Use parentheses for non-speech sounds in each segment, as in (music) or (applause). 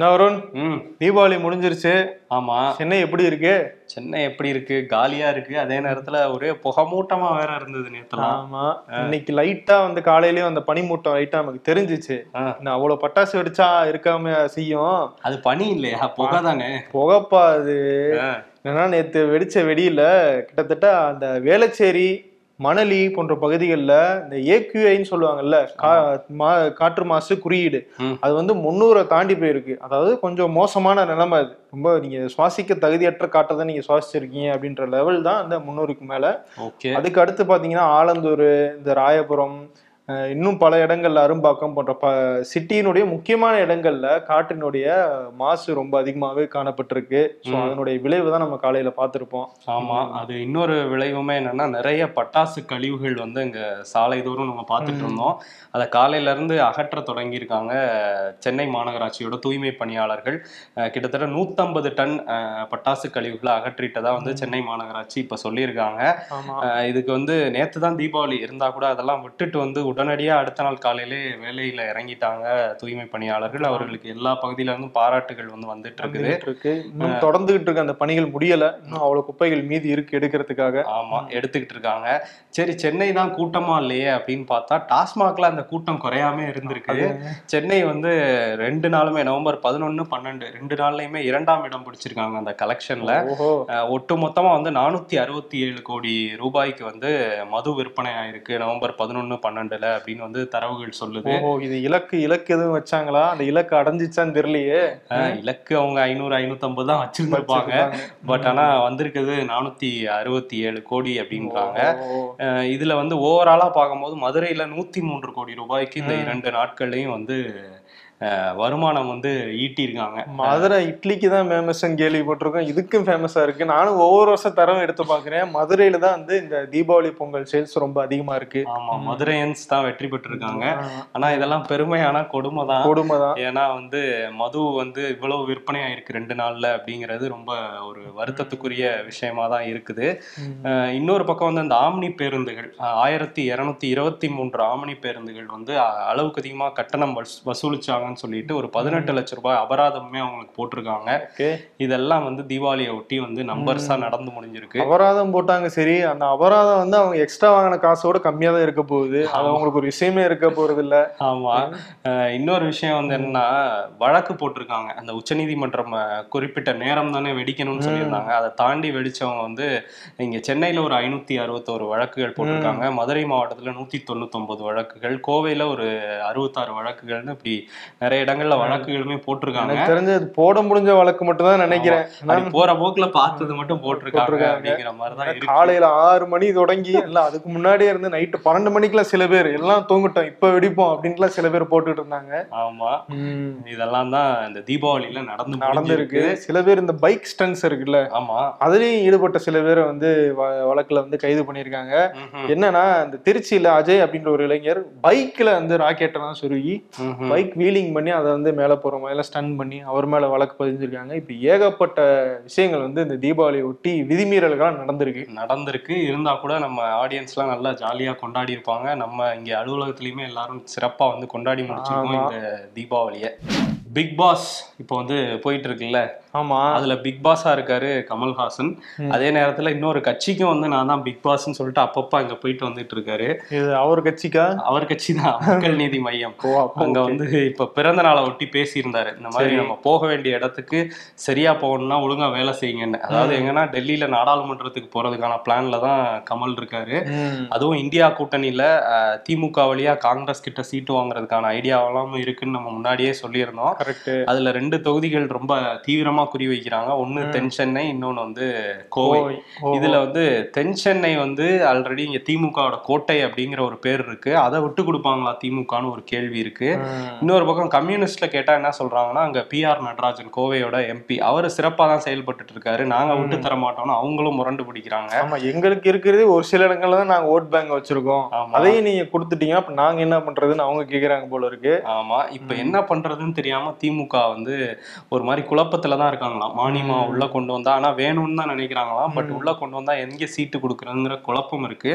என்ன வருண்? தீபாவளி முடிஞ்சிருச்சு. ஆமா. சென்னை எப்படி இருக்கு? சென்னை எப்படி இருக்கு? காலியா இருக்கு. அதே நேரத்துல ஒரே புகமூட்டமா வேற இருந்தது நேத்தெல்லாம். ஆமா. இன்னைக்கு லைட்டா வந்து காலையிலயும் அந்த பனிமூட்டம் லைட்டா நமக்கு தெரிஞ்சிச்சு. நான் அவ்வளவு பட்டாசு வெடிச்சா இருக்காம செய்யும். அது பனி இல்லையா? புகை தானே? புகைப்பா அது. என்னன்னா நேத்து வெடிச்ச வெடியில கிட்டத்தட்ட அந்த வேளச்சேரி மணலி போன்ற பகுதிகளில் இந்த ஏக்யூஐன்னு சொல்லுவாங்கல்ல காற்று மாசு குறியீடு. அது வந்து முந்நூறை தாண்டி போயிருக்கு. அதாவது கொஞ்சம் மோசமான நிலைமை அது. ரொம்ப நீங்க சுவாசிக்க தகுதியற்ற காற்றை தான் நீங்க சுவாசிச்சிருக்கீங்க அப்படின்ற லெவல் தான் அந்த முந்நூறுக்கு மேல. அதுக்கு அடுத்து பாத்தீங்கன்னா ஆலந்தூர் இந்த ராயபுரம் இன்னும் பல இடங்கள்ல அரும்பாக்கம் போன்ற ப சிட்டியினுடைய முக்கியமான இடங்கள்ல காற்றினுடைய மாசு ரொம்ப அதிகமாகவே காணப்பட்டிருக்கு. ஸோ. அதனுடைய விளைவு தான் நம்ம காலையில பார்த்திருப்போம். ஆமா அது இன்னொரு விளைவுமே என்னன்னா நிறைய பட்டாசு கழிவுகள் வந்து இங்க சாலை தோறும் நம்ம பார்த்துட்டு இருந்தோம். அதை காலையில இருந்து அகற்ற தொடங்கியிருக்காங்க சென்னை மாநகராட்சியோட தூய்மை பணியாளர்கள். கிட்டத்தட்ட நூத்தம்பது டன் பட்டாசு கழிவுகளை அகற்றிட்டதா வந்து சென்னை மாநகராட்சி இப்ப சொல்லியிருக்காங்க. இதுக்கு வந்து நேத்து தான் தீபாவளி இருந்தா கூட அதெல்லாம் விட்டுட்டு வந்து உடனடியா அடுத்த நாள் காலையிலே வேலையில இறங்கிட்டாங்க தூய்மை பணியாளர்கள். அவர்களுக்கு எல்லா பகுதியில இருந்தும் பாராட்டுகள் வந்து வந்துட்டு இருக்குது. இருக்கு. இன்னும் தொடர்ந்துகிட்டு இருக்கு அந்த பணிகள் முடியல. இன்னும் அவ்வளவு குப்பைகள் மீதி இருக்கு எடுக்கிறதுக்காக. ஆமா எடுத்துக்கிட்டு இருக்காங்க. சரி சென்னை தான் கூட்டமா இல்லையே அப்படின்னு பார்த்தா டாஸ்மாக்ல அந்த கூட்டம் குறையாம இருந்திருக்கு. சென்னை வந்து ரெண்டு நாளுமே நவம்பர் பதினொன்னு பன்னெண்டு ரெண்டு நாள்லயுமே இரண்டாம் இடம் பிடிச்சிருக்காங்க அந்த கலெக்ஷன்ல. ஒட்டு மொத்தமா வந்து நானூத்தி அறுபத்தி ஏழு கோடி ரூபாய்க்கு வந்து மது விற்பனை ஆயிருக்கு. நவம்பர் பதினொன்னு பன்னெண்டுல. அப்படின்னு வந்து தரவுகள் சொல்லுது. இது இலக்கு இலக்கு எதுவும் வச்சாங்களா? அந்த இலக்கு அடைஞ்சிச்சான்னு தெரியலையே. இலக்கு அவங்க ஐநூறு ஐநூத்தம்பது தான் வச்சிருந்திருப்பாங்க. பட் ஆனா வந்திருக்கிறது நானூத்தி அறுபத்தி ஏழு கோடி அப்படின்றாங்க. இதுல வந்து ஓவராலா பார்க்கும்போது மதுரையில நூத்தி மூன்று கோடி ரூபாய்க்கு இந்த இரண்டு நாட்கள்லயும் வந்து வருமானம் வந்து ஈட்டியிருக்காங்க மதுரை இட்லிக்கு தான் ஃபேமஸ் கேள்விப்பட்டிருக்கோம் இதுக்கும் ஃபேமஸா இருக்கு. நானும் ஒவ்வொரு வருஷம் தரம் எடுத்து பாக்குறேன் மதுரையில தான் வந்து இந்த தீபாவளி பொங்கல் சேல்ஸ் ரொம்ப அதிகமா இருக்கு. ஆமா மதுரையன்ஸ் தான் வெற்றி பெற்றிருக்காங்க. ஆனா இதெல்லாம் பெருமையான கொடுமை தான். கொடுமைதான் ஏன்னா வந்து மது வந்து இவ்வளவு விற்பனை ஆயிருக்கு ரெண்டு நாள்ல அப்படிங்கிறது ரொம்ப ஒரு வருத்தத்துக்குரிய விஷயமா தான் இருக்குது. இன்னொரு பக்கம் வந்து அந்த ஆம்னி பேருந்துகள். ஆயிரத்தி இருநூத்தி இருபத்தி மூன்று ஆம்னி பேருந்துகள் வந்து அளவுக்கு அதிகமா கட்டணம் வசூ- வசூலிச்சாங்கன்னு சொல்லிட்டு ஒரு பதினெட்டு லட்ச ரூபாய் அபராதமே அவங்களுக்கு போட்டிருக்காங்க. இதெல்லாம் வந்து தீபாவளியை ஒட்டி வந்து நம்பர்ஸா நடந்து முடிஞ்சிருக்கு. அபராதம் போட்டாங்க சரி. அந்த அபராதம் வந்து அவங்க எக்ஸ்ட்ரா வாங்கின காசோட கம்மியா தான் இருக்க போகுது. அது அவங்களுக்கு ஒரு விஷயமே இருக்க போறது இல்ல ஆமா இன்னொரு விஷயம் வந்து என்னன்னா வழக்கு போட்டிருக்காங்க. அந்த உச்சநீதிமன்றம் குறிப்பிட்ட நேரம் தானே வெடிக்கணும்னு சொல்லியிருந்தாங்க. அதை தாண்டி வெடிச்சவங்க வந்து இங்க சென்னையில ஒரு ஐநூத்தி அறுபத்தோரு வழக்குகள் போட்டிருக்காங்க. மதுரை மாவட்டத்துல நூத்தி தொண்ணூத்தொன்பது வழக்குகள். கோவையில ஒரு அறுபத்தாறு வழக்குகள்னு இப்படி நிறைய இடங்கள்ல வழக்குகளுமே போட்டிருக்காங்க. தெரிஞ்சு போட முடிஞ்ச வழக்கு மட்டும் தான் நினைக்கிறேன் போற போக்குல பார்த்தது மட்டும் போட்டிருக்காங்க. அப்படிங்கிற மாதிரிதான் காலையில ஆறு மணி தொடங்கி எல்லாம் அதுக்கு முன்னாடியே இருந்து நைட்டு பன்னெண்டு மணிக்கெல்லாம் சில பேர் எல்லாம் தூங்கிட்டோம் இப்ப வெடிப்போம் அப்படின்ட்டுலாம் சில பேர் போட்டுட்டு இருந்தாங்க. ஆமா. இதெல்லாம் தான் இந்த தீபாவளியில நடந்து நடந்திருக்கு. சில பேர் இந்த பைக் ஸ்டன்ஸ் இருக்குல்ல ஆமா. அதுலயும் ஈடுபட்ட சில பேரை வந்து வழக்குல வந்து கைது பண்ணியிருக்காங்க. என்னன்னா இந்த திருச்சியில அஜய் அப்படின்ற ஒரு இளைஞர் பைக்ல வந்து ராக்கெட் எல்லாம் சொருகி. பைக் வீலிங் பண்ணி அதை வந்து மேல போற மாதிரி ஸ்டன் பண்ணி அவர் மேல வழக்கு பதிஞ்சிருக்காங்க. இப்ப ஏகப்பட்ட விஷயங்கள் வந்து இந்த தீபாவளியை ஒட்டி விதிமீறல்கள் நடந்திருக்கு. நடந்திருக்கு. இருந்தா கூட நம்ம ஆடியன்ஸ்லாம் நல்லா ஜாலியா கொண்டாடி இருப்பாங்க. நம்ம இங்க அலுவலகத்துலயுமே எல்லாரும் சிறப்பா வந்து கொண்டாடி முடிச்சிருக்கோம். இந்த தீபாவளிய. பிக் பாஸ் இப்போ வந்து போயிட்டு இருக்குல்ல ஆமா. அதுல பிக் பாஸா இருக்காரு கமல்ஹாசன். அதே நேரத்துல இன்னொரு கட்சிக்கும் வந்து நான் தான் பிக் பாஸ்ன்னு சொல்லிட்டு அப்பப்ப அங்க போயிட்டு வந்துட்டு இருக்காரு இது அவர் கட்சிக்கா? அவர் கட்சி தான் மக்கள் நீதி மையம். அங்க வந்து இப்ப பிறந்த நாளை ஒட்டி பேசியிருந்தாரு. இந்த மாதிரி நம்ம போக வேண்டிய இடத்துக்கு சரியா போகணும்னா ஒழுங்கா வேலை செய்யுங்கன்னு. அதாவது எங்கன்னா டெல்லியில நாடாளுமன்றத்துக்கு போறதுக்கான பிளான்ல தான் கமல் இருக்காரு. அதுவும் இந்தியா கூட்டணியில திமுக வழியா காங்கிரஸ் கிட்ட சீட்டு வாங்குறதுக்கான ஐடியாவெல்லாம் இருக்குன்னு நம்ம முன்னாடியே சொல்லியிருந்தோம். அதுல ரெண்டு தொகுதிகள் ரொம்ப தீவிரமா குறி வைக்கிறாங்க. ஒன்னு தென் சென்னை இன்னொன்னு வந்து கோவை. இதுல வந்து தென் சென்னை வந்து ஆல்ரெடி இங்க திமுகவோட கோட்டை அப்படிங்கிற ஒரு பேர் இருக்கு. அதை விட்டு கொடுப்பாங்களா திமுகன்னு ஒரு கேள்வி இருக்கு. இன்னொரு பக்கம் கம்யூனிஸ்ட்ல கேட்டா என்ன சொல்றாங்கன்னா அங்க பி ஆர் நடராஜன் கோவையோட எம்பி அவர் சிறப்பா தான் செயல்பட்டு இருக்காரு. நாங்க விட்டு தர மாட்டோம்னு அவங்களும் முரண்டு பிடிக்கிறாங்க. ஆமா எங்களுக்கு இருக்கிறது ஒரு சில இடங்கள்ல தான் நாங்க ஓட் பேங்க் வச்சிருக்கோம். அதையும் நீங்க கொடுத்துட்டீங்க அப்ப நாங்க என்ன பண்றதுன்னு அவங்க கேக்குறாங்க போல இருக்கு. ஆமா. இப்ப என்ன பண்றதுன்னு தெரியாம திமுக வந்து ஒரு மாதிரி குழப்பத்துல தான் இருக்காங்களாம் மானியமா உள்ள கொண்டு வந்தா ஆனா வேணும்னு தான் நினைக்கிறாங்களாம் பட் உள்ள கொண்டு வந்தா எங்க சீட்டு கொடுக்குறதுங்கிற குழப்பம் இருக்கு.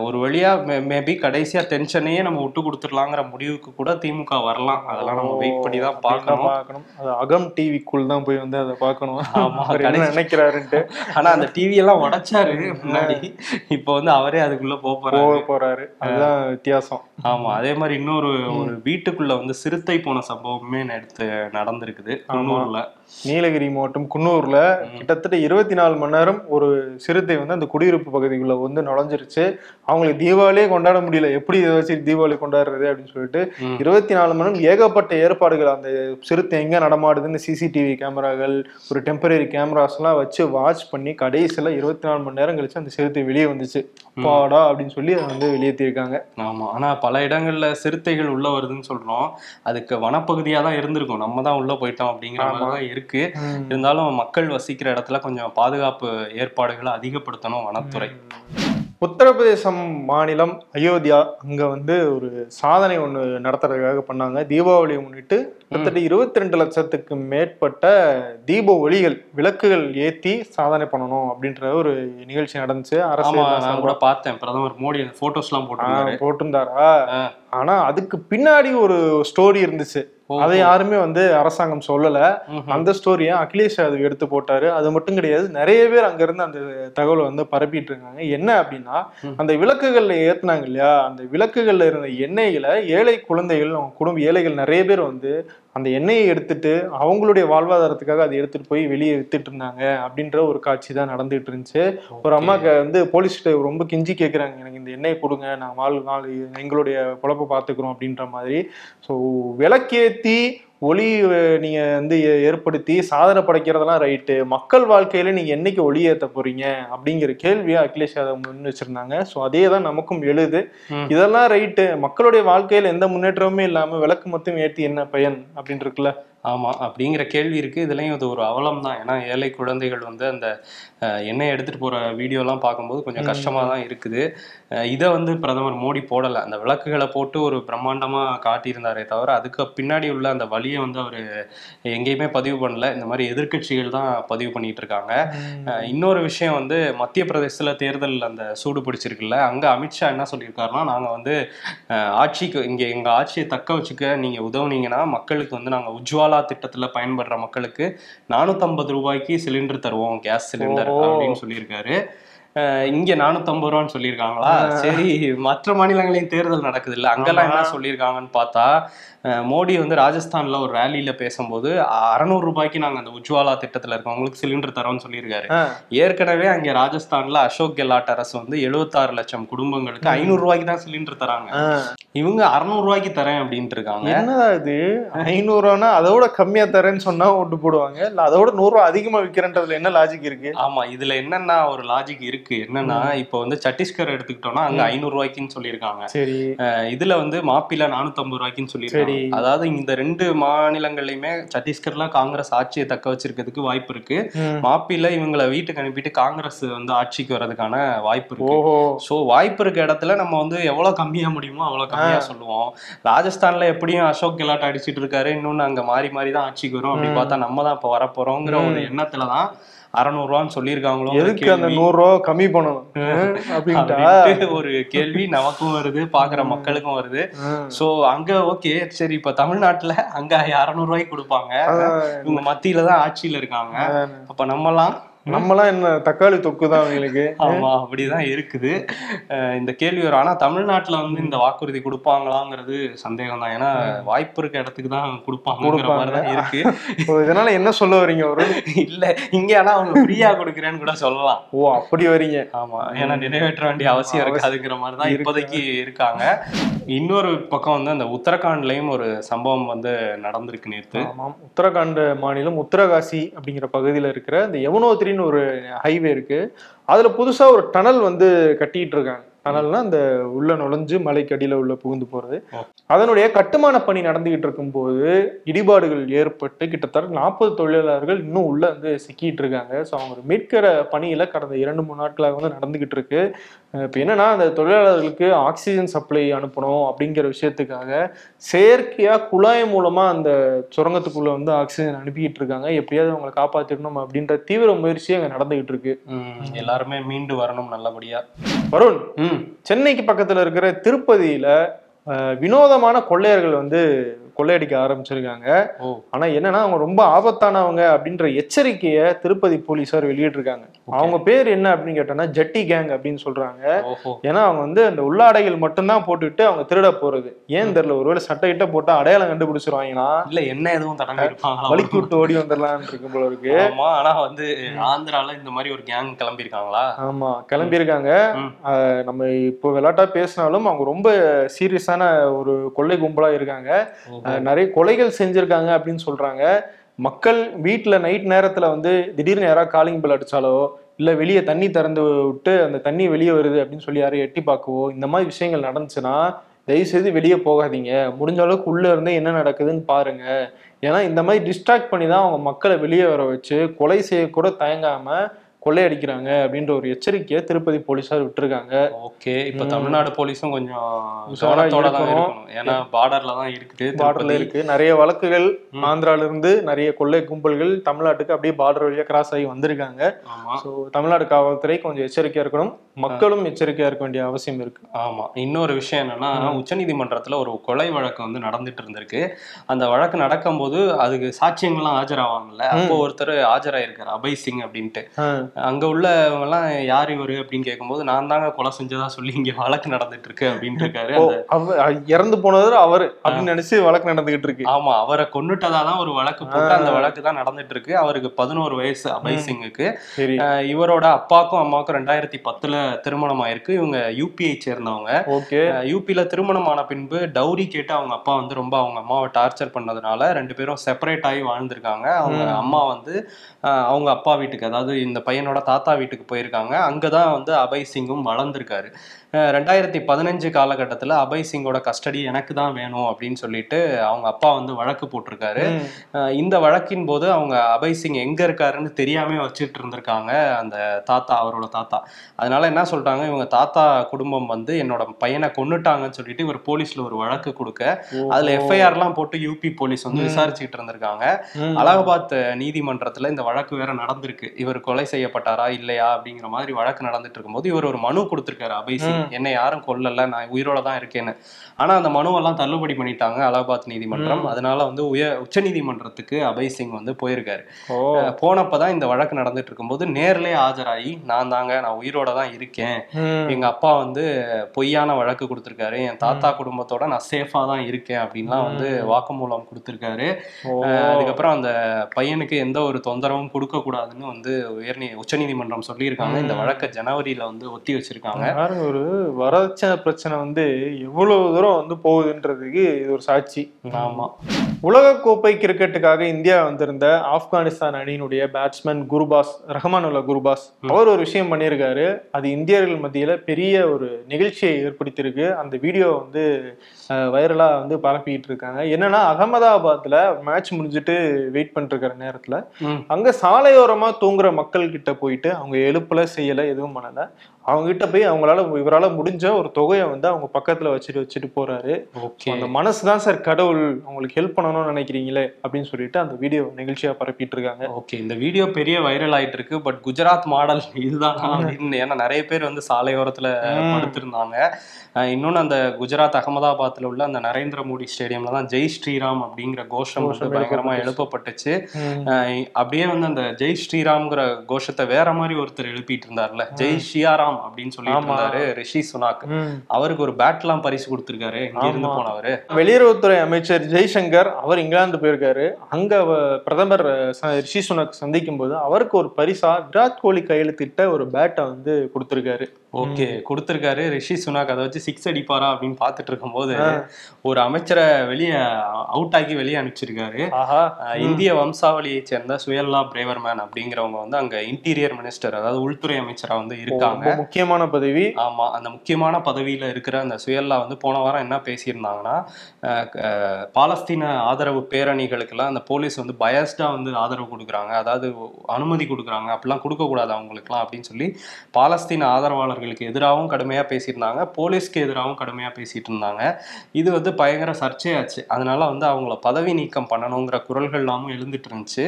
ஒரு வழியா மேபி கடைசியா டென்ஷனையே நம்ம விட்டு கொடுத்துடலாங்கிற முடிவுக்கு கூட திமுக வரலாம். அதெல்லாம் நம்ம வெயிட் பண்ணி தான் பார்க்கணும். பார்க்கணும். அது அகம் டிவிக்குள் தான் போய் வந்து அதை பார்க்கணும். ஆமா, அவர் என்ன கடைசி- நினைக்கிறாருன்ட்டு. ஆனா அந்த டிவி எல்லாம் உடைச்சாரு முன்னாடி. இப்போ வந்து அவரே அதுக்குள்ள போக போறாரு. போக போறாரு. அதுதான் வித்தியாசம். ஆமா அதே மாதிரி இன்னொரு ஒரு வீட்டுக்குள்ள வந்து சிறுத்தை போன சம்பவமே எடுத்து நடந்திருக்குது. குன்னூர்ல. நீலகிரி மாவட்டம் குன்னூர்ல கிட்டத்தட்ட இருபத்தி நாலு மணி நேரம் ஒரு சிறுத்தை வந்து அந்த குடியிருப்பு பகுதிக்குள்ள வந்து நுழைஞ்சிருச்சு. அவங்களுக்கு தீபாவளியே கொண்டாட முடியல. எப்படி இதை வச்சு தீபாவளி கொண்டாடுறது அப்படின்னு சொல்லிட்டு. இருபத்தி நாலு மணி நேரம் ஏகப்பட்ட ஏற்பாடுகள். அந்த சிறுத்தை எங்க நடமாடுதுன்னு சிசிடிவி கேமராக்கள் ஒரு டெம்பரரி கேமராஸ் எல்லாம் வச்சு வாட்ச் பண்ணி கடைசியில இருபத்தி நாலு மணி நேரம் கழிச்சு அந்த சிறுத்தை வெளியே வந்துச்சு. பாடா அப்படின்னு சொல்லி அதை வந்து வெளியேற்றிருக்காங்க ஆமா. ஆனா பல இடங்கள்ல சிறுத்தைகள் உள்ள வருதுன்னு சொல்றோம். அதுக்கு வனப்பகுதியா தான் இருந்திருக்கும். நம்ம தான் உள்ள போயிட்டோம் அப்படிங்கிற மாதிரி தான் இருக்கு. இருந்தாலும் மக்கள் வசிக்கிற இடத்துல கொஞ்சம் பாதுகாப்பு ஏற்பாடுகளை அதிகப்படுத்தணும் வனத்துறை. உத்தரப்பிரதேசம் மாநிலம் அயோத்தியா. அங்க வந்து ஒரு சாதனை ஒண்ணு நடத்துறதுக்காக பண்ணாங்க. தீபாவளியை முன்னிட்டு கிட்டத்தட்ட இருபத்தி ரெண்டு லட்சத்துக்கு மேற்பட்ட தீப ஒளிகள் விளக்குகள் ஏத்தி சாதனை பண்ணணும் அப்படின்ற ஒரு நிகழ்ச்சி நடந்துச்சு. அரசு நான் கூட பார்த்தேன். பிரதமர் மோடி போட்டோஸ் எல்லாம் போட்டிருந்தாரு. ஆனா அதுக்கு பின்னாடி ஒரு ஸ்டோரி இருந்துச்சு. அதை யாருமே வந்து அரசாங்கம் சொல்லல. அந்த ஸ்டோரியை அகிலேஷ் யாதவ் எடுத்து போட்டாரு. அது மட்டும் கிடையாது நிறைய பேர் அங்க இருந்து அந்த தகவலை வந்து பரப்பிட்டு இருக்காங்க. என்ன அப்படின்னா. அந்த விளக்குகள்ல ஏத்துனாங்க இல்லையா? அந்த விளக்குகள்ல இருந்த எண்ணெய்களை ஏழை குழந்தைகள் அவங்க குடும்ப ஏழைகள் நிறைய பேர் வந்து அந்த எண்ணெயை எடுத்துட்டு அவங்களுடைய வாழ்வாதாரத்துக்காக அதை எடுத்துட்டு போய் வெளியே வித்துட்டு இருந்தாங்க அப்படின்ற ஒரு காட்சி தான் நடந்துட்டு இருந்துச்சு. ஒரு அம்மாக்கு வந்து போலீஸ்கிட்ட ரொம்ப கெஞ்சி கேட்குறாங்க எனக்கு இந்த எண்ணெயை கொடுங்க நான் வாழ் நாள் எங்களுடைய பொழப்ப பார்த்துக்கிறோம் அப்படின்ற மாதிரி. ஸோ விளக்கேத்தி ஒளி அஹ், நீங்க வந்து ஏற்படுத்தி சாதனை படைக்கிறதெல்லாம் ரைட்டு மக்கள் வாழ்க்கையில நீங்க என்னைக்கு ஒளி ஏத்த போறீங்க? அப்படிங்கிற கேள்வியை அகிலேஷ் யாதவ் முன் வச்சிருந்தாங்க. ஸோ அதே தான் நமக்கும் எழுது. இதெல்லாம் ரைட்டு மக்களுடைய வாழ்க்கையில எந்த முன்னேற்றமுமே இல்லாம விளக்கு மட்டும் ஏத்தி என்ன பயன்? அப்படின்னு இருக்குல்ல ஆமா அப்படிங்கிற கேள்வி இருக்கு. இதுலயும் இது ஒரு அவலம் தான் ஏன்னா ஏழை குழந்தைகள் வந்து அந்த எண்ணெய் எடுத்துட்டு போற வீடியோ எல்லாம் பார்க்கும்போது கொஞ்சம் கஷ்டமா தான் இருக்குது. இதை வந்து பிரதமர் மோடி போடல. அந்த விளக்குகளை போட்டு ஒரு பிரம்மாண்டமா காட்டியிருந்தாரே தவிர அதுக்கு பின்னாடி உள்ள அந்த வழியை வந்து அவர் எங்கேயுமே பதிவு பண்ணல. இந்த மாதிரி எதிர்க்கட்சிகள் தான் பதிவு பண்ணிட்டு இருக்காங்க. இன்னொரு விஷயம் வந்து மத்திய பிரதேசத்துல தேர்தல் அந்த சூடு பிடிச்சிருக்குல்ல அங்க அமித்ஷா என்ன சொல்லியிருக்காருன்னா நாங்க வந்து ஆட்சிக்கு இங்க எங்க ஆட்சியை தக்க வச்சுக்க நீங்க உதவுனீங்கன்னா மக்களுக்கு வந்து நாங்க உஜ்வாலா திட்டத்துல பயன்படுற மக்களுக்கு நானூத்தம்பது ரூபாய்க்கு சிலிண்டர் தருவோம் கேஸ் சிலிண்டர். அப்படின்னு சொல்லியிருக்காரு இங்க நானூத்தம்பது ரூபான்னு சொல்லியிருக்காங்களா? சரி மற்ற மாநிலங்களையும் தேர்தல் நடக்குது இல்ல அங்கெல்லாம் என்ன சொல்லியிருக்காங்கன்னு பார்த்தா மோடி வந்து ராஜஸ்தான்ல ஒரு ரேலியில பேசும்போது அறநூறு ரூபாய்க்கு நாங்க அந்த உஜ்வாலா திட்டத்துல இருக்கவங்களுக்கு சிலிண்டர் தரோம்னு சொல்லியிருக்காரு. ஏற்கனவே அங்க ராஜஸ்தான்ல அசோக் கெலாட் அரசு வந்து 76 லட்சம் குடும்பங்களுக்கு ஐநூறு ரூபாய்க்கு தான் சிலிண்டர் தராங்க. இவங்க அறுநூறு ரூபாய்க்கு தரேன் அப்படின்ட்டு இருக்காங்க. என்னடா இது? ஐநூறு ரூபானா அதோட கம்மியா தரேன்னு சொன்னா ஓட்டு போடுவாங்க? இல்ல அதோட நூறு ரூபா அதிகமா விக்கிறன்றதுல என்ன லாஜிக் இருக்கு? ஆமா இதுல என்னன்னா ஒரு லாஜிக் இருக்கு. என்னன்னா இப்போ வந்து சத்தீஸ்கர் எடுத்துக்கிட்டோம்னா அங்க ஐநூறு ரூபாய்க்குன்னு சொல்லியிருக்காங்க. சரி. இதுல வந்து மாப்பிள்ள நானூத்தம்பது ரூபாய்க்குன்னு சொல்லியிருக்காங்க. அதாவது இந்த ரெண்டு மாநிலங்கள்லயுமே சத்தீஸ்கர்ல காங்கிரஸ் ஆட்சியை தக்க வச்சிருக்கிறதுக்கு வாய்ப்பு இருக்கு. மாப்பிள்ள இவங்களை வீட்டுக்கு அனுப்பிட்டு காங்கிரஸ் வந்து ஆட்சிக்கு வர்றதுக்கான வாய்ப்பு இருக்கு. ஸோ வாய்ப்பு இருக்க இடத்துல நம்ம வந்து எவ்வளவு கம்மியா முடியுமோ அவ்வளவு கம்மியா சொல்லுவோம். ராஜஸ்தான்ல எப்படியும் அசோக் கெலாட் அடிச்சிட்டு இருக்காரு. இன்னொன்னு அங்க மாறி மாறி தான் ஆட்சிக்கு வரும். அப்படி பார்த்தா நம்ம தான் இப்ப வரப்போறோங்கிற ஒரு எண்ணத்துல தான் அறநூறுவான்னு சொல்லியிருக்காங்களோ எதுக்கு அந்த நூறு ரூபா கம்மி பண்ணணும்? (laughs) அப்படின்ட்டா? ஒரு கேள்வி நமக்கும் வருது பாக்குற மக்களுக்கும் வருது. சோ அங்க ஓகே சரி இப்ப தமிழ்நாட்டுல அங்க அறநூறு ரூபாய்க்கு கொடுப்பாங்க. இவங்க மத்தியில தான் ஆட்சியில இருக்காங்க. அப்ப நம்மலாம் நம்மலாம் என்ன தக்காளி தொக்கு தான் அவங்களுக்கு. ஆமா அப்படிதான் இருக்குது. இந்த கேள்வி வரும். ஆனா தமிழ்நாட்டுல வந்து இந்த வாக்குறுதி கொடுப்பாங்களாங்கிறது சந்தேகம் தான் ஏன்னா வாய்ப்பு இருக்க இடத்துக்கு தான் தான் இருக்கு. இதனால என்ன சொல்ல வரீங்க ஒரு இல்ல இங்க ஆனா அவங்க ஃப்ரீயா கொடுக்குறேன்னு கூட சொல்லலாம். ஓ அப்படி வரீங்க. ஆமா ஏன்னா நிறைவேற்ற வேண்டிய அவசியம் இருக்காதுங்கிற மாதிரி தான் இப்போதைக்கு இருக்காங்க. இன்னொரு பக்கம் வந்து அந்த உத்தரகாண்ட்லயும் ஒரு சம்பவம் வந்து நடந்திருக்கு நேத்து. ஆமாம் உத்தரகாண்ட் மாநிலம் உத்தரகாசி அப்படிங்கிற பகுதியில் இருக்கிற இந்த யமுனோத்திரின்னு ஒரு ஹைவே இருக்கு. அதுல புதுசா ஒரு டனல் வந்து கட்டிட்டு இருக்காங்க. டனல்னா அந்த உள்ள நுழைஞ்சு மலைக்கு அடியில உள்ள புகுந்து போறது. அதனுடைய கட்டுமான பணி நடந்துகிட்டு இருக்கும்போது இடிபாடுகள் ஏற்பட்டு கிட்டத்தட்ட நாற்பது தொழிலாளர்கள் இன்னும் உள்ள வந்து சிக்கிட்டு இருக்காங்க. ஸோ அவங்க மீட்கிற பணியில கடந்த இரண்டு மூணு நாட்களாக வந்து நடந்துகிட்டு இருக்கு. இப்போ என்னன்னா அந்த தொழிலாளர்களுக்கு ஆக்சிஜன் சப்ளை அனுப்பணும் அப்படிங்கிற விஷயத்துக்காக செயற்கையா குழாய் மூலமா அந்த சுரங்கத்துக்குள்ள வந்து ஆக்சிஜன் அனுப்பிக்கிட்டு இருக்காங்க. எப்படியாவது அவங்களை காப்பாத்திடணும் அப்படின்ற தீவிர முயற்சி அங்க நடந்துகிட்டு இருக்கு. எல்லாருமே மீண்டு வரணும் நல்லபடியா. வருண் ம். சென்னைக்கு பக்கத்துல இருக்கிற திருப்பதியில வினோதமான கொள்ளையர்கள் வந்து கொள்ளையடிக்க ஆரம்பிச்சிருக்காங்க. ஆனா என்னன்னா அவங்க ரொம்ப ஆபத்தானவங்க அப்படின்ற எச்சரிக்கையை திருப்பதி போலீசார் வெளியிட்டிருக்காங்க. அவங்க பேர் என்ன அப்படின்னு கேட்டோம்னா ஜட்டி கேங் அப்படின்னு சொல்றாங்க. ஏன்னா அவங்க வந்து அந்த உள்ளாடைகள் மட்டும்தான் போட்டுட்டு அவங்க திருட போறது. ஏன் தெரியல ஒருவேளை சட்டை கிட்ட போட்டா அடையாளம் கண்டுபிடிச்சிருவாங்கன்னா இல்ல என்ன எதுவும் இருப்பாங்களா? வலிக்கு விட்டு ஓடி வந்துடலாம்னு இருக்கும் போல இருக்கு. ஆமா ஆனா வந்து ஆந்திரால இந்த மாதிரி ஒரு கேங் கிளம்பியிருக்காங்களா? ஆமா கிளம்பியிருக்காங்க. நம்ம இப்போ விளையாட்டா பேசினாலும் அவங்க ரொம்ப சீரியஸான ஒரு கொள்ளை கும்பலா இருக்காங்க. நிறைய கொலைகள் செஞ்சுருக்காங்க அப்படின்னு சொல்கிறாங்க மக்கள் வீட்டில் நைட் நேரத்தில் வந்து திடீர்னு யாராவது காலிங் பில் அடித்தாலோ இல்லை வெளியே தண்ணி திறந்து விட்டு அந்த தண்ணி வெளியே வருது அப்படின்னு சொல்லி யாரையும் எட்டி பார்க்கவோ இந்த மாதிரி விஷயங்கள் நடந்துச்சுன்னா தயவு செய்து வெளியே போகாதீங்க. முடிஞ்ச அளவுக்கு உள்ளே இருந்தே என்ன நடக்குதுன்னு பாருங்க. ஏன்னா இந்த மாதிரி டிஸ்ட்ராக்ட் பண்ணி தான் அவங்க மக்களை வெளியே வர வச்சு கொலை செய்ய கூட தயங்காமல் கொள்ளையடிக்கிறாங்க அப்படின்ற ஒரு எச்சரிக்கையை திருப்பதி போலீசார் விட்டுருக்காங்க. ஓகே இப்ப தமிழ்நாடு போலீஸும் கொஞ்சம் ஏன்னா பார்டர்ல தான் இருக்குது பார்டர்ல. இருக்கு. நிறைய வழக்குகள். ஆந்திரால இருந்து நிறைய கொள்ளை கும்பல்கள் தமிழ்நாட்டுக்கு அப்படியே பார்டர் வழியா கிராஸ் ஆகி வந்திருக்காங்க. ஸோ தமிழ்நாடு காவல்துறை கொஞ்சம் எச்சரிக்கையா இருக்கணும். மக்களும் எச்சரிக்கையா இருக்க வேண்டிய அவசியம் இருக்கு. ஆமா. இன்னொரு விஷயம் என்னன்னா உச்சநீதிமன்றத்துல ஒரு கொலை வழக்கு வந்து நடந்துட்டு இருந்திருக்கு. அந்த வழக்கு நடக்கும்போது அதுக்கு சாட்சியங்கள்லாம் ஆஜராவாங்கல்ல? அப்போ ஒருத்தர் ஆஜராயிருக்காரு அபய் சிங் அப்படின்ட்டு. அங்க உள்ளவங்க எல்லாம் யார் இவரு? அப்படின்னு கேட்கும்போது நான் தாங்க கொலை செஞ்சதா சொல்லி இங்க வழக்கு நடந்துட்டு இருக்கு அப்படின்ட்டு இருக்காரு. இறந்து போனவர் அவரு அப்படின்னு நினைச்சு வழக்கு நடந்துகிட்டு இருக்கு. ஆமா. அவரை கொன்னுட்டதா தான் ஒரு வழக்கு போட்டு அந்த வழக்கு தான் நடந்துட்டு இருக்கு. அவருக்கு பதினோரு வயசு அபய் சிங்குக்கு. இவரோட அப்பாக்கும் அம்மாவுக்கும் ரெண்டாயிரத்தி பத்துல திருமணம் ஆயிருக்கு இவங்க யூபிஐ சேர்ந்தவங்க. ஓகே. யூபியில் திருமணம் ஆன பின்பு டௌரி கேட்டு அவங்க அப்பா வந்து ரொம்ப அவங்க அம்மாவை டார்ச்சர் பண்ணதுனால ரெண்டு பேரும் செப்பரேட் ஆகி வாழ்ந்திருக்காங்க. அவங்க அம்மா வந்து அவங்க அப்பா வீட்டுக்கு அதாவது இந்த பையனோட தாத்தா வீட்டுக்கு போயிருக்காங்க. அங்கதான் வந்து அபய் சிங்கும் வளர்ந்திருக்காரு. ரெண்டாயிரத்தி பதினஞ்சு காலகட்டத்தில் அபய் சிங்கோட கஸ்டடி எனக்கு தான் வேணும் அப்படின்னு சொல்லிட்டு அவங்க அப்பா வந்து வழக்கு போட்டிருக்காரு. இந்த வழக்கின் போது அவங்க அபய் சிங் எங்க இருக்காருன்னு தெரியாம வச்சுட்டு இருந்திருக்காங்க அந்த தாத்தா அவரோட தாத்தா. அதனால என்ன சொல்லிட்டாங்க இவங்க தாத்தா குடும்பம் வந்து என்னோட பையனை கொன்னுட்டாங்கன்னு சொல்லிட்டு இவர் போலீஸ்ல ஒரு வழக்கு கொடுக்க அதுல எஃப்ஐஆர்லாம் போட்டு யூபி போலீஸ் வந்து விசாரிச்சுக்கிட்டு இருந்திருக்காங்க. அலகாபாத் நீதிமன்றத்துல இந்த வழக்கு வேற நடந்திருக்கு. இவர் கொலை செய்யப்பட்டாரா இல்லையா அப்படிங்கிற மாதிரி வழக்கு நடந்துட்டு இருக்கும்போது இவர் ஒரு மனு கொடுத்திருக்காரு அபய் சிங். என்னை யாரும் கொல்லல நான் உயிரோட தான் இருக்கேன்னு. ஆனா அந்த மனுவெல்லாம் தள்ளுபடி பண்ணிட்டாங்க அலகாபாத் நீதிமன்றம். அதனால வந்து உயர் உச்ச நீதிமன்றத்துக்கு அபய் சிங் வந்து போயிருக்காரு. போனப்பதான் இந்த வழக்கு நடந்துட்டு இருக்கும்போது நேர்லயே ஆஜராகி நான் தாங்க நான் உயிரோட தான் இருக்கேன். எங்க அப்பா வந்து பொய்யான வழக்கு கொடுத்திருக்காரு. என் தாத்தா குடும்பத்தோட நான் சேஃபா தான் இருக்கேன் அப்படின்லாம் வந்து வாக்குமூலம் கொடுத்திருக்காரு. அதுக்கப்புறம் அந்த பையனுக்கு எந்த ஒரு தொந்தரவும் கொடுக்க கூடாதுன்னு வந்து உயர்நீ உச்சநீதிமன்றம் சொல்லியிருக்காங்க. இந்த வழக்கை ஜனவரியில வந்து ஒத்தி வச்சிருக்காங்க. ஒரு வரட்சணை பிரச்சனை வந்து எவ்வளவு தூரம் வந்து போகுதுன்றதுக்கு இது ஒரு சாட்சி. ஆமா. உலகக்கோப்பை கிரிக்கெட்டுக்காக இந்தியா வந்திருந்த ஆப்கானிஸ்தான் அணியினுடைய பேட்ஸ்மேன் குருபாஸ் ரஹ்மானுல்லா குருபாஸ் அவர் ஒரு விஷயம் பண்ணியிருக்காரு. அது இந்தியர்கள் மத்தியில பெரிய ஒரு நிகழ்ச்சியை ஏற்படுத்தியிருக்கு. அந்த வீடியோ வந்து வைரலா வந்து பரப்பிட்டு இருக்காங்க. என்னன்னா அகமதாபாத்ல மேட்ச் முடிஞ்சிட்டு வெயிட் பண்ணிட்டு இருக்கிற நேரத்துல. அங்க சாலையோரமா தூங்குற மக்கள் கிட்ட போயிட்டு அவங்க எழுப்புல செய்யல எதுவும் பண்ணல. அவங்க கிட்ட போய் அவங்களால இவரால முடிஞ்ச ஒரு தொகையை வந்து அவங்க பக்கத்துல வச்சுட்டு வச்சுட்டு போறாரு. அந்த மனசு தான் சார் கடவுள் உங்களுக்கு ஹெல்ப் பண்ணணும்னு நினைக்கிறீங்களே அப்படின்னு சொல்லிட்டு அந்த வீடியோ நிகழ்ச்சியா பரப்பிட்டு இருக்காங்க. ஓகே இந்த வீடியோ பெரிய வைரல் ஆயிட்டு இருக்கு பட் குஜராத் மாடல் இதுதான் அப்படின்னு ஏன்னா நிறைய பேர் வந்து சாலையோரத்துல படுத்திருந்தாங்க. இன்னொன்னு அந்த குஜராத் அகமதாபாத்ல உள்ள அந்த நரேந்திர மோடி ஸ்டேடியம்ல தான் ஜெய் ஸ்ரீராம் அப்படிங்கிற கோஷம் வந்து பயங்கரமா எழுப்பப்பட்டுச்சு. அப்படியே வந்து அந்த ஜெய் ஸ்ரீராம்ங்கிற கோஷத்தை வேற மாதிரி ஒருத்தர் எழுப்பிட்டு இருந்தார்ல ஜெய் ஷியாராம் அப்படின்னு. இருந்தாரு ரிஷி சுனாக். அவருக்கு ஒரு பேட்லாம் பரிசு கொடுத்திருக்காரு இங்க இருந்து. போனவரு வெளியுறவுத்துறை அமைச்சர் ஜெய்சங்கர் அவர் இங்கிலாந்து போயிருக்காரு அங்க பிரதமர் ரிஷி சுனக் சந்திக்கும் போது அவருக்கு ஒரு பரிசா விராட் கோலி கையெழுத்திட்ட ஒரு பேட்டை வந்து கொடுத்திருக்காரு ஓகே கொடுத்திருக்காரு. ரிஷி சுனாக் அதை வச்சு சிக்ஸ் அடிப்பாரா அப்படின்னு பார்த்துட்டு இருக்கும்போது ஒரு அமைச்சரை வெளியே அவுட் ஆக்கி வெளியே அனுப்பிச்சிருக்காரு. இந்திய வம்சாவளியை சேர்ந்த சுயல்லா பிரேவர்மேன் அப்படிங்கிறவங்க வந்து அங்க இன்டீரியர் மினிஸ்டர் அதாவது உள்துறை அமைச்சரா வந்து இருக்காங்க. முக்கியமான பதவி. ஆமா அந்த முக்கியமான பதவியில இருக்கிற அந்த சுயல்லா வந்து போன வாரம் என்ன பேசியிருந்தாங்கன்னா பாலஸ்தீன ஆதரவு பேரணிகளுக்கெல்லாம் அந்த போலீஸ் வந்து பயஸ்டா வந்து ஆதரவு கொடுக்குறாங்க. அதாவது அனுமதி கொடுக்குறாங்க. அப்படிலாம் கொடுக்க கூடாது அவங்களுக்குலாம் அப்படின்னு சொல்லி பாலஸ்தீன ஆதரவாளர்கள் அவர்களுக்கு எதிராகவும் கடுமையா பேசியிருந்தாங்க. போலீஸ்க்கு எதிராகவும் கடுமையா பேசிட்டு இருந்தாங்க இது வந்து பயங்கர சர்ச்சையாச்சு. அதனால வந்து அவங்கள பதவி நீக்கம் பண்ணணுங்கிற குரல்கள் எல்லாமும் எழுந்துட்டு இருந்துச்சு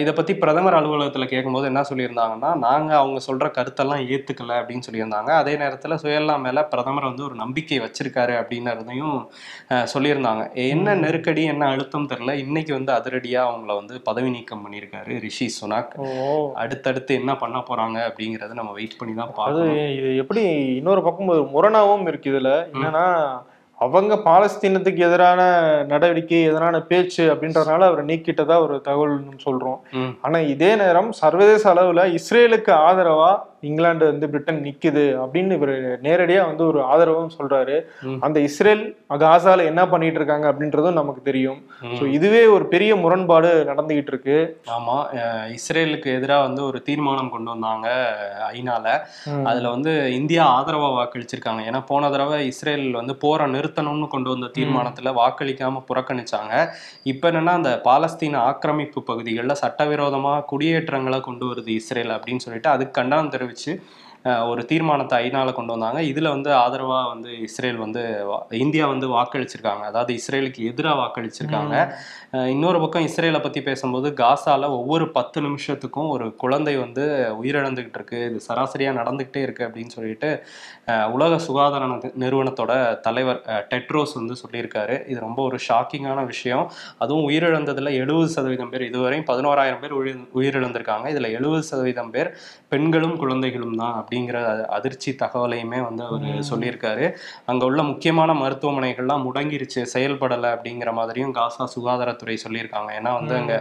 இதை பத்தி பிரதமர் அலுவலகத்துல கேட்கும்போது என்ன சொல்லியிருந்தாங்கன்னா நாங்க அவங்க சொல்ற கருத்தெல்லாம் ஏத்துக்கல அப்படின்னு சொல்லியிருந்தாங்க. அதே நேரத்துல சுயல்லா மேல பிரதமர் வந்து ஒரு நம்பிக்கை வச்சிருக்காரு அப்படின்னதையும் சொல்லியிருந்தாங்க. என்ன நெருக்கடி என்ன அழுத்தம் தெரியல. இன்னைக்கு வந்து அதிரடியா அவங்கள வந்து பதவி நீக்கம் பண்ணியிருக்காரு ரிஷி சுனாக். அடுத்தடுத்து என்ன பண்ண போறாங்க அப்படிங்கறத நம்ம வெயிட் பண்ணி தான் பார்க்கணும். இது எப்படி இன்னொரு பக்கம் ஒரு முரணாவும் இருக்கு இதுல. என்னன்னா அவங்க பாலஸ்தீனத்துக்கு எதிரான நடவடிக்கை எதிரான பேச்சு அப்படின்றதுனால அவரை நீக்கிட்டதா ஒரு தகவல் சொல்றோம். ஆனா இதே நேரம் சர்வதேச அளவுல இஸ்ரேலுக்கு ஆதரவா இங்கிலாந்து வந்து பிரிட்டன் நிக்குது அப்படின்னு இவர் நேரடியா வந்து ஒரு ஆதரவும் சொல்றாரு. அந்த இஸ்ரேல் காசால என்ன பண்ணிட்டு இருக்காங்க அப்படின்றதும் நமக்கு தெரியும். ஸோ இதுவே ஒரு பெரிய முரண்பாடு நடந்துகிட்டு இருக்கு. ஆமா இஸ்ரேலுக்கு எதிராக வந்து ஒரு தீர்மானம் கொண்டு வந்தாங்க ஐநால. அதுல வந்து இந்தியா ஆதரவா வாக்களிச்சிருக்காங்க. ஏன்னா போன தடவை இஸ்ரேல் வந்து போரை நிறுத்தணும்னு கொண்டு வந்த தீர்மானத்துல வாக்களிக்காம புறக்கணிச்சாங்க. இப்ப என்னன்னா அந்த பாலஸ்தீன ஆக்கிரமிப்பு பகுதிகளில் சட்டவிரோதமா குடியேற்றங்களை கொண்டு வருது இஸ்ரேல் அப்படின்னு சொல்லிட்டு அதுக்கு கண்டனம் 그렇지. ஒரு தீர்மானத்தை ஐநால கொண்டு வந்தாங்க. இதுல வந்து ஆதரவா வந்து இஸ்ரேல் வந்து வா- இந்தியா வந்து வாக்களிச்சிருக்காங்க. அதாவது இஸ்ரேலுக்கு எதிராக வாக்களிச்சிருக்காங்க. இன்னொரு பக்கம் இஸ்ரேலை பத்தி பேசும்போது காசால ஒவ்வொரு பத்து நிமிஷத்துக்கும் ஒரு குழந்தை வந்து உயிரிழந்துகிட்டு இருக்கு. இது சராசரியா நடந்துகிட்டே இருக்கு அப்படின்னு சொல்லிட்டு உலக சுகாதார நிறுவனத்தோட தலைவர் டெட்ரோஸ் வந்து சொல்லியிருக்காரு. இது ரொம்ப ஒரு ஷாக்கிங்கான விஷயம். அதுவும் உயிரிழந்ததுல எழுபது சதவீதம் பேர் இதுவரையும் பதினோராயிரம் பேர் உயிர் உயிரிழந்திருக்காங்க. இதுல எழுபது சதவீதம் பேர் பெண்களும் குழந்தைகளும் தான் அப்படிங்கிற அதிர்ச்சி தகவலையுமே வந்து அவர் சொல்லியிருக்காரு. அங்க உள்ள முக்கியமான மருத்துவமனைகள்லாம் முடங்கிருச்சு செயல்படலை அப்படிங்கிற மாதிரியும் காசா சுகாதாரத்துறை சொல்லியிருக்காங்க. ஏன்னா வந்து அங்க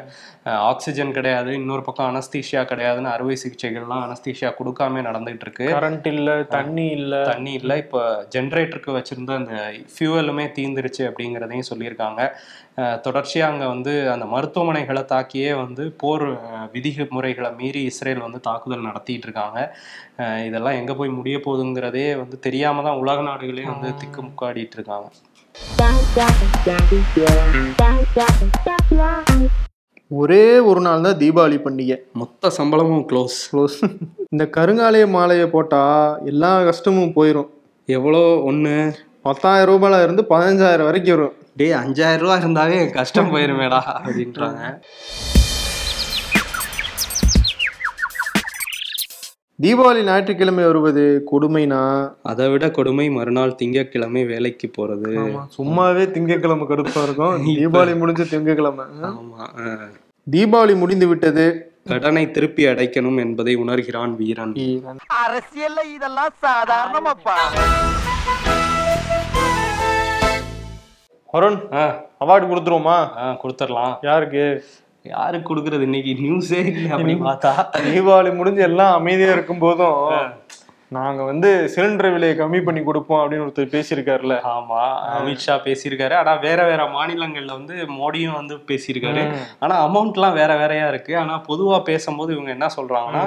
ஆக்சிஜன் கிடையாது இன்னொரு பக்கம் அனஸ்தீஷியா கிடையாதுன்னு அறுவை சிகிச்சைகள்லாம் அனஸ்தீஷியா கொடுக்காம நடந்துகிட்டு இருக்கு கரண்ட் இல்ல தண்ணி இல்ல. தண்ணி இல்லை. இப்போ ஜென்ரேட்டருக்கு வச்சிருந்த அந்த ஃபியூவலுமே தீந்துருச்சு அப்படிங்கிறதையும் சொல்லியிருக்காங்க. அஹ், தொடர்ச்சியா அங்க வந்து அந்த மருத்துவமனைகளை தாக்கியே வந்து போர் அஹ், விதிமுறைகளை மீறி இஸ்ரேல் வந்து தாக்குதல் நடத்திட்டு இருக்காங்க. இதெல்லாம் எங்க போய் முடிய போகுதுங்கிறதே வந்து தெரியாம தான் உலக நாடுகளே வந்து திக்கு முக்காடிட்டு இருக்காங்க. ஒரே ஒரு நாள் தான் தீபாவளி பண்டிகை. மொத்த சம்பளமும் க்ளோஸ் க்ளோஸ் இந்த கருங்காலிய மாலையை போட்டா எல்லா கஷ்டமும் போயிடும் எவ்வளோ? ஒன்று பத்தாயிரம் ரூபாயில இருந்து பதினஞ்சாயிரம் வரைக்கும் வரும். டேய் அஞ்சாயிரம் ரூபா இருந்தாவே என் கஷ்டம் போயிருமேடா அப்படின்றாங்க. தீபாவளி ஞாயிற்றுக்கிழமை வருவது கொடுமைனா? அதை விட கொடுமை மறுநாள் திங்கட்கிழமை வேலைக்கு போறது. சும்மாவே திங்கட்கிழமை கடுப்பா இருக்கும். (laughs) தீபாவளி முடிஞ்ச ஆமா அஹ். தீபாவளி முடிந்து விட்டது. கடனை திருப்பி அடைக்கணும் என்பதை உணர்கிறான் வீரன். அரசியல்ல இதெல்லாம் சாதாரணமாப்பா. வருண் ஆ. அவார்டு கொடுத்துருவோமா? கொடுத்துடலாம். யாருக்கு? யாருக்கு கொடுக்கறது? இன்னைக்கு நியூஸே இல்லை அப்படின்னு பார்த்தா. தீபாவளி முடிஞ்சு எல்லாம் அமைதியா இருக்கும் போதும் நாங்க வந்து சிலிண்டர் விலையை கம்மி பண்ணி கொடுப்போம் அப்படின்னு ஒருத்தர் பேசியிருக்காருல்ல. ஆமா அமித்ஷா பேசியிருக்காரு. ஆனா வேற வேற மாநிலங்கள்ல வந்து மோடியும் வந்து பேசியிருக்காரு. ஆனா அமௌண்ட்லாம் வேற வேறையா இருக்கு. ஆனா பொதுவா பேசும்போது இவங்க என்ன சொல்றாங்கன்னா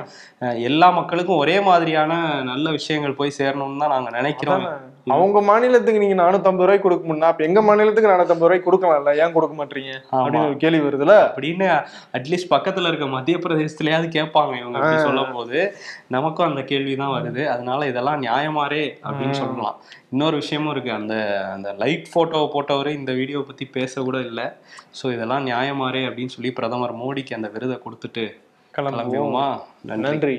எல்லா மக்களுக்கும் ஒரே மாதிரியான நல்ல விஷயங்கள் போய் சேரணும்னு தான் நாங்க நினைக்கிறோம். அவங்க மாநிலத்துக்கு நீங்க நானூத்தம்பது ரூபாய்க்கு கொடுக்க முடியும் அப்ப எங்க மாநிலத்துக்கு நானூத்தம்பது ரூபாய்க்கு கொடுக்கலாம்ல? ஏன் கொடுக்க மாட்டீங்க? அப்படின்னு ஒரு கேள்வி வருதுல? அப்படின்னு அட்லீஸ்ட் பக்கத்துல இருக்க மத்திய பிரதேசத்துலயாவது கேட்பாங்க இவங்க சொல்லும் போது நமக்கும் அந்த கேள்விதான் வருது. அதனால இதெல்லாம் நியாயமாரே அப்படின்னு சொல்லலாம். இன்னொரு விஷயமும் இருக்கு. அந்த அந்த லைட் போட்டோவை போட்டவரு இந்த வீடியோ பத்தி பேச கூட இல்லை. ஸோ இதெல்லாம் நியாயமாரே அப்படின்னு சொல்லி பிரதமர் மோடிக்கு அந்த விருதை கொடுத்துட்டு கிளம்புவோம். நன்றி.